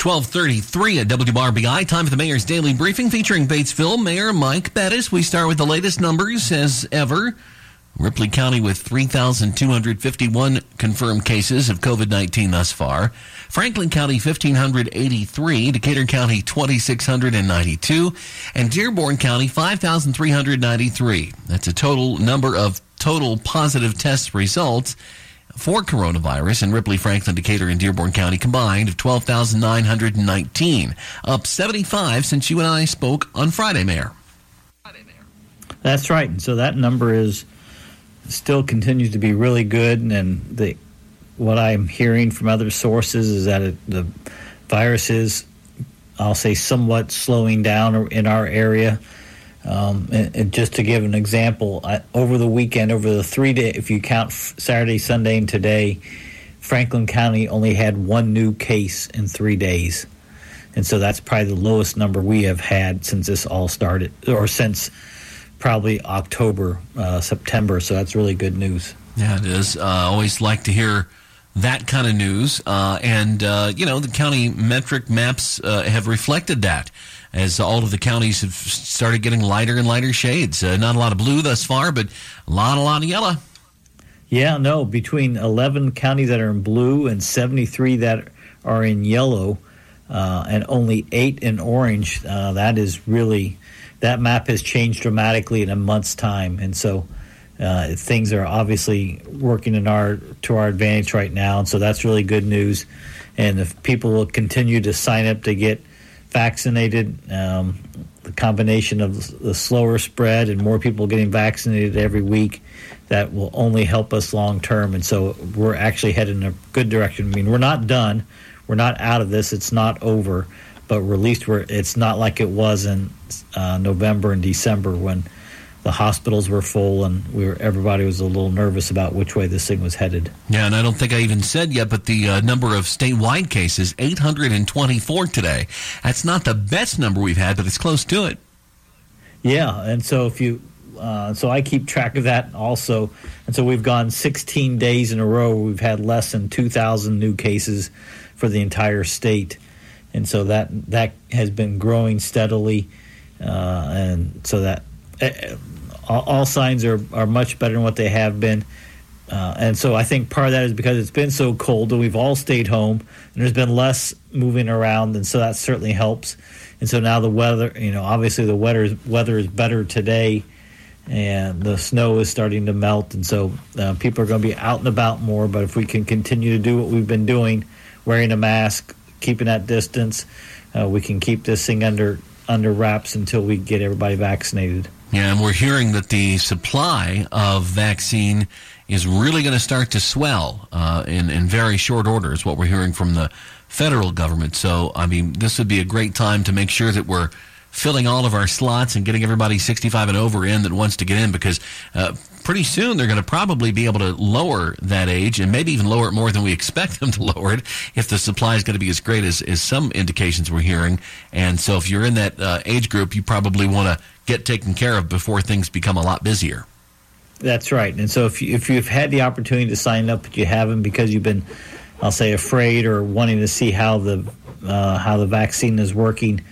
1233 at WRBI. Time for the Mayor's Daily Briefing featuring Batesville Mayor Mike Bettice. We start with the latest numbers as ever. Ripley County with 3,251 confirmed cases of COVID-19 thus far. Franklin County 1,583. Decatur County 2,692. And Dearborn County 5,393. That's a total number of total positive test results for coronavirus in Ripley, Franklin, Decatur, and Dearborn County combined of 12,919, up 75 since you and I spoke on Friday, Mayor. That's right. And so that number is still continues to be really good. And the what I'm hearing from other sources is that it, the virus is, I'll say, somewhat slowing down in our area. Um, and, and, just to give an example, I, over the weekend, over the three day, if you count Saturday, Sunday, and today, Franklin County only had one new case in three days. And so that's probably the lowest number we have had since this all started, or since probably October, uh, September. So that's really good news. Yeah, it is. Uh, always like to hear that kind of news. Uh, and, uh, you know, the county metric maps uh, have reflected that as all of the counties have started getting lighter and lighter shades. Uh, not a lot of blue thus far, but a lot, a lot of yellow. Yeah, no, between 11 counties that are in blue and 73 that are in yellow, uh, and only eight in orange, uh, that is really, that map has changed dramatically in a month's time. And so uh, things are obviously working in our to our advantage right now. And so that's really good news. And if people will continue to sign up to get vaccinated. Um, the combination of the slower spread and more people getting vaccinated every week that will only help us long term. And so we're actually headed in a good direction. I mean, we're not done, we're not out of this, it's not over, but at least we're, it's not like it was in uh, November and December when the hospitals were full and we were everybody was a little nervous about which way this thing was headed. Yeah, and I don't think I even said yet, but the uh, number of statewide cases 824 today. That's not the best number we've had, but it's close to it. Yeah, and so if you uh, so I keep track of that also, and so we've gone 16 days in a row. We've had less than 2,000 new cases for the entire state, and so that that has been growing steadily, uh, and so that uh, all, signs are, are much better than what they have been. Uh, and so I think part of that is because it's been so cold and we've all stayed home and there's been less moving around, and so that certainly helps. And so now the weather, you know, obviously the weather weather is better today, and the snow is starting to melt, and so uh, people are going to be out and about more. But if we can continue to do what we've been doing, wearing a mask, keeping that distance, uh, we can keep this thing under under wraps until we get everybody vaccinated. Yeah, and we're hearing that the supply of vaccine is really going to start to swell uh, in in very short order. Is what we're hearing from the federal government. So, I mean, this would be a great time to make sure that we're filling all of our slots and getting everybody 65 and over in that wants to get in because uh, pretty soon they're going to probably be able to lower that age and maybe even lower it more than we expect them to lower it if the supply is going to be as great as, as some indications we're hearing. And so if you're in that uh, age group, you probably want to get taken care of before things become a lot busier. That's right. And so if, you, if you've had the opportunity to sign up, but you haven't because you've been, I'll say, afraid or wanting to see how the, uh, how the vaccine is working,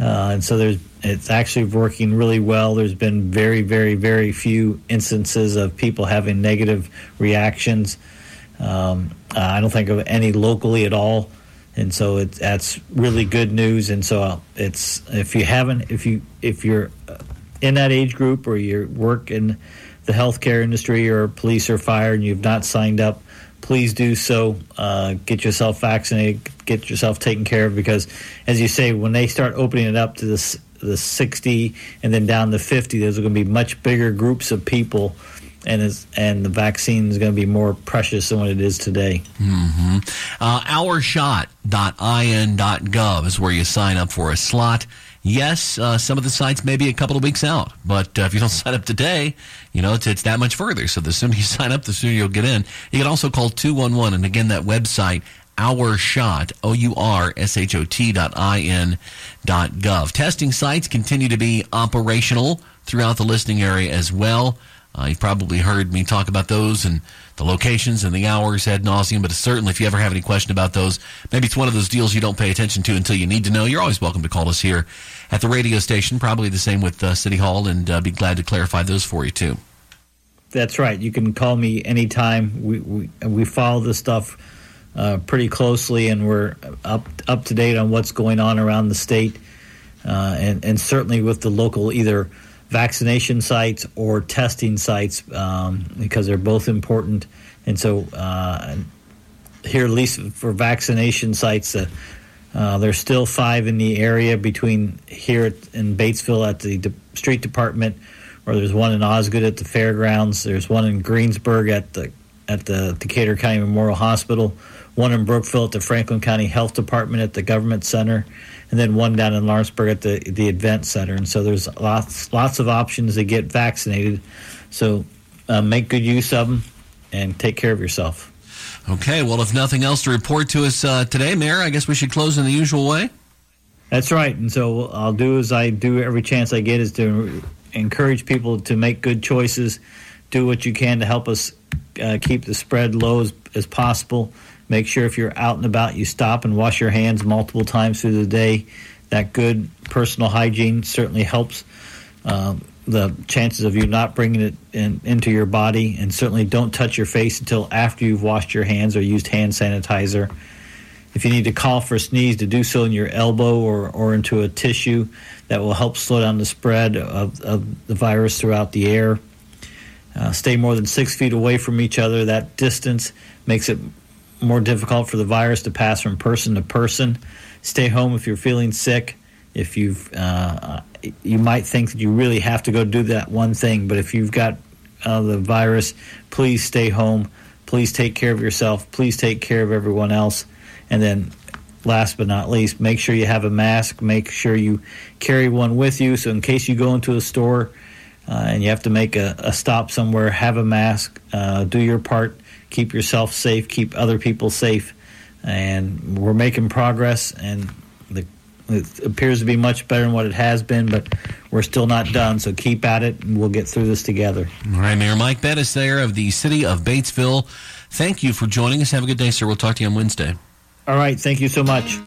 uh, and so there's it's actually working really well. There's been very, very, very few instances of people having negative reactions. Um, I don't think of any locally at all, and so it, that's really good news. And so it's if you haven't, if you if you're in that age group or you work in the healthcare industry or police or fire and you've not signed up, please do so. Uh, get yourself vaccinated, get yourself taken care of because, as you say, when they start opening it up to this the 60 and then down to 50, there's going to be much bigger groups of people. And and the vaccine is going to be more precious than what it is today. Mm-hmm. Uh, ourshot.in.gov is where you sign up for a slot. Yes, uh, some of the sites may be a couple of weeks out, but uh, if you don't sign up today, you know, it's, it's that much further. So the sooner you sign up, the sooner you'll get in. You can also call 211. And again, that website, our shot, O U R S H O T dot I N dot gov. Testing sites continue to be operational throughout the listening area as well. Uh, you've probably heard me talk about those and the locations and the hours ad nauseum. But certainly, if you ever have any question about those, maybe it's one of those deals you don't pay attention to until you need to know. You're always welcome to call us here at the radio station. Probably the same with uh, City Hall, and uh, be glad to clarify those for you too. That's right. You can call me anytime. We we, we follow this stuff uh, pretty closely, and we're up up to date on what's going on around the state, uh, and and certainly with the local either vaccination sites or testing sites um, because they're both important. And so uh, here, at least for vaccination sites, uh, uh, there's still five in the area between here in Batesville at the de- street department, or there's one in Osgood at the fairgrounds. There's one in Greensburg at the at the Decatur County Memorial Hospital, one in Brookville at the Franklin County Health Department at the Government Center, and then one down in Lawrenceburg at the the Event Center. And so there's lots lots of options to get vaccinated. So uh, make good use of them and take care of yourself. Okay, well, if nothing else to report to us uh, today, Mayor, I guess we should close in the usual way. That's right. And so I'll do as I do every chance I get is to encourage people to make good choices, do what you can to help us uh, keep the spread low as, as possible. Make sure if you're out and about, you stop and wash your hands multiple times through the day. That good personal hygiene certainly helps. Um, the chances of you not bringing it in, into your body, and certainly don't touch your face until after you've washed your hands or used hand sanitizer. If you need to cough or sneeze, to do so in your elbow or, or into a tissue, that will help slow down the spread of, of the virus throughout the air. Uh, stay more than six feet away from each other. That distance makes it more difficult for the virus to pass from person to person. Stay home if you're feeling sick. If you've uh, you might think that you really have to go do that one thing, but if you've got uh, the virus, please stay home. Please take care of yourself. Please take care of everyone else. And then, last but not least, make sure you have a mask. Make sure you carry one with you. So, in case you go into a store uh, and you have to make a, a stop somewhere, have a mask. Uh, do your part. Keep yourself safe. Keep other people safe. And we're making progress. And the it appears to be much better than what it has been, but we're still not done. So keep at it, and we'll get through this together. All right, Mayor Mike Bettice there of the city of Batesville. Thank you for joining us. Have a good day, sir. We'll talk to you on Wednesday. All right. Thank you so much.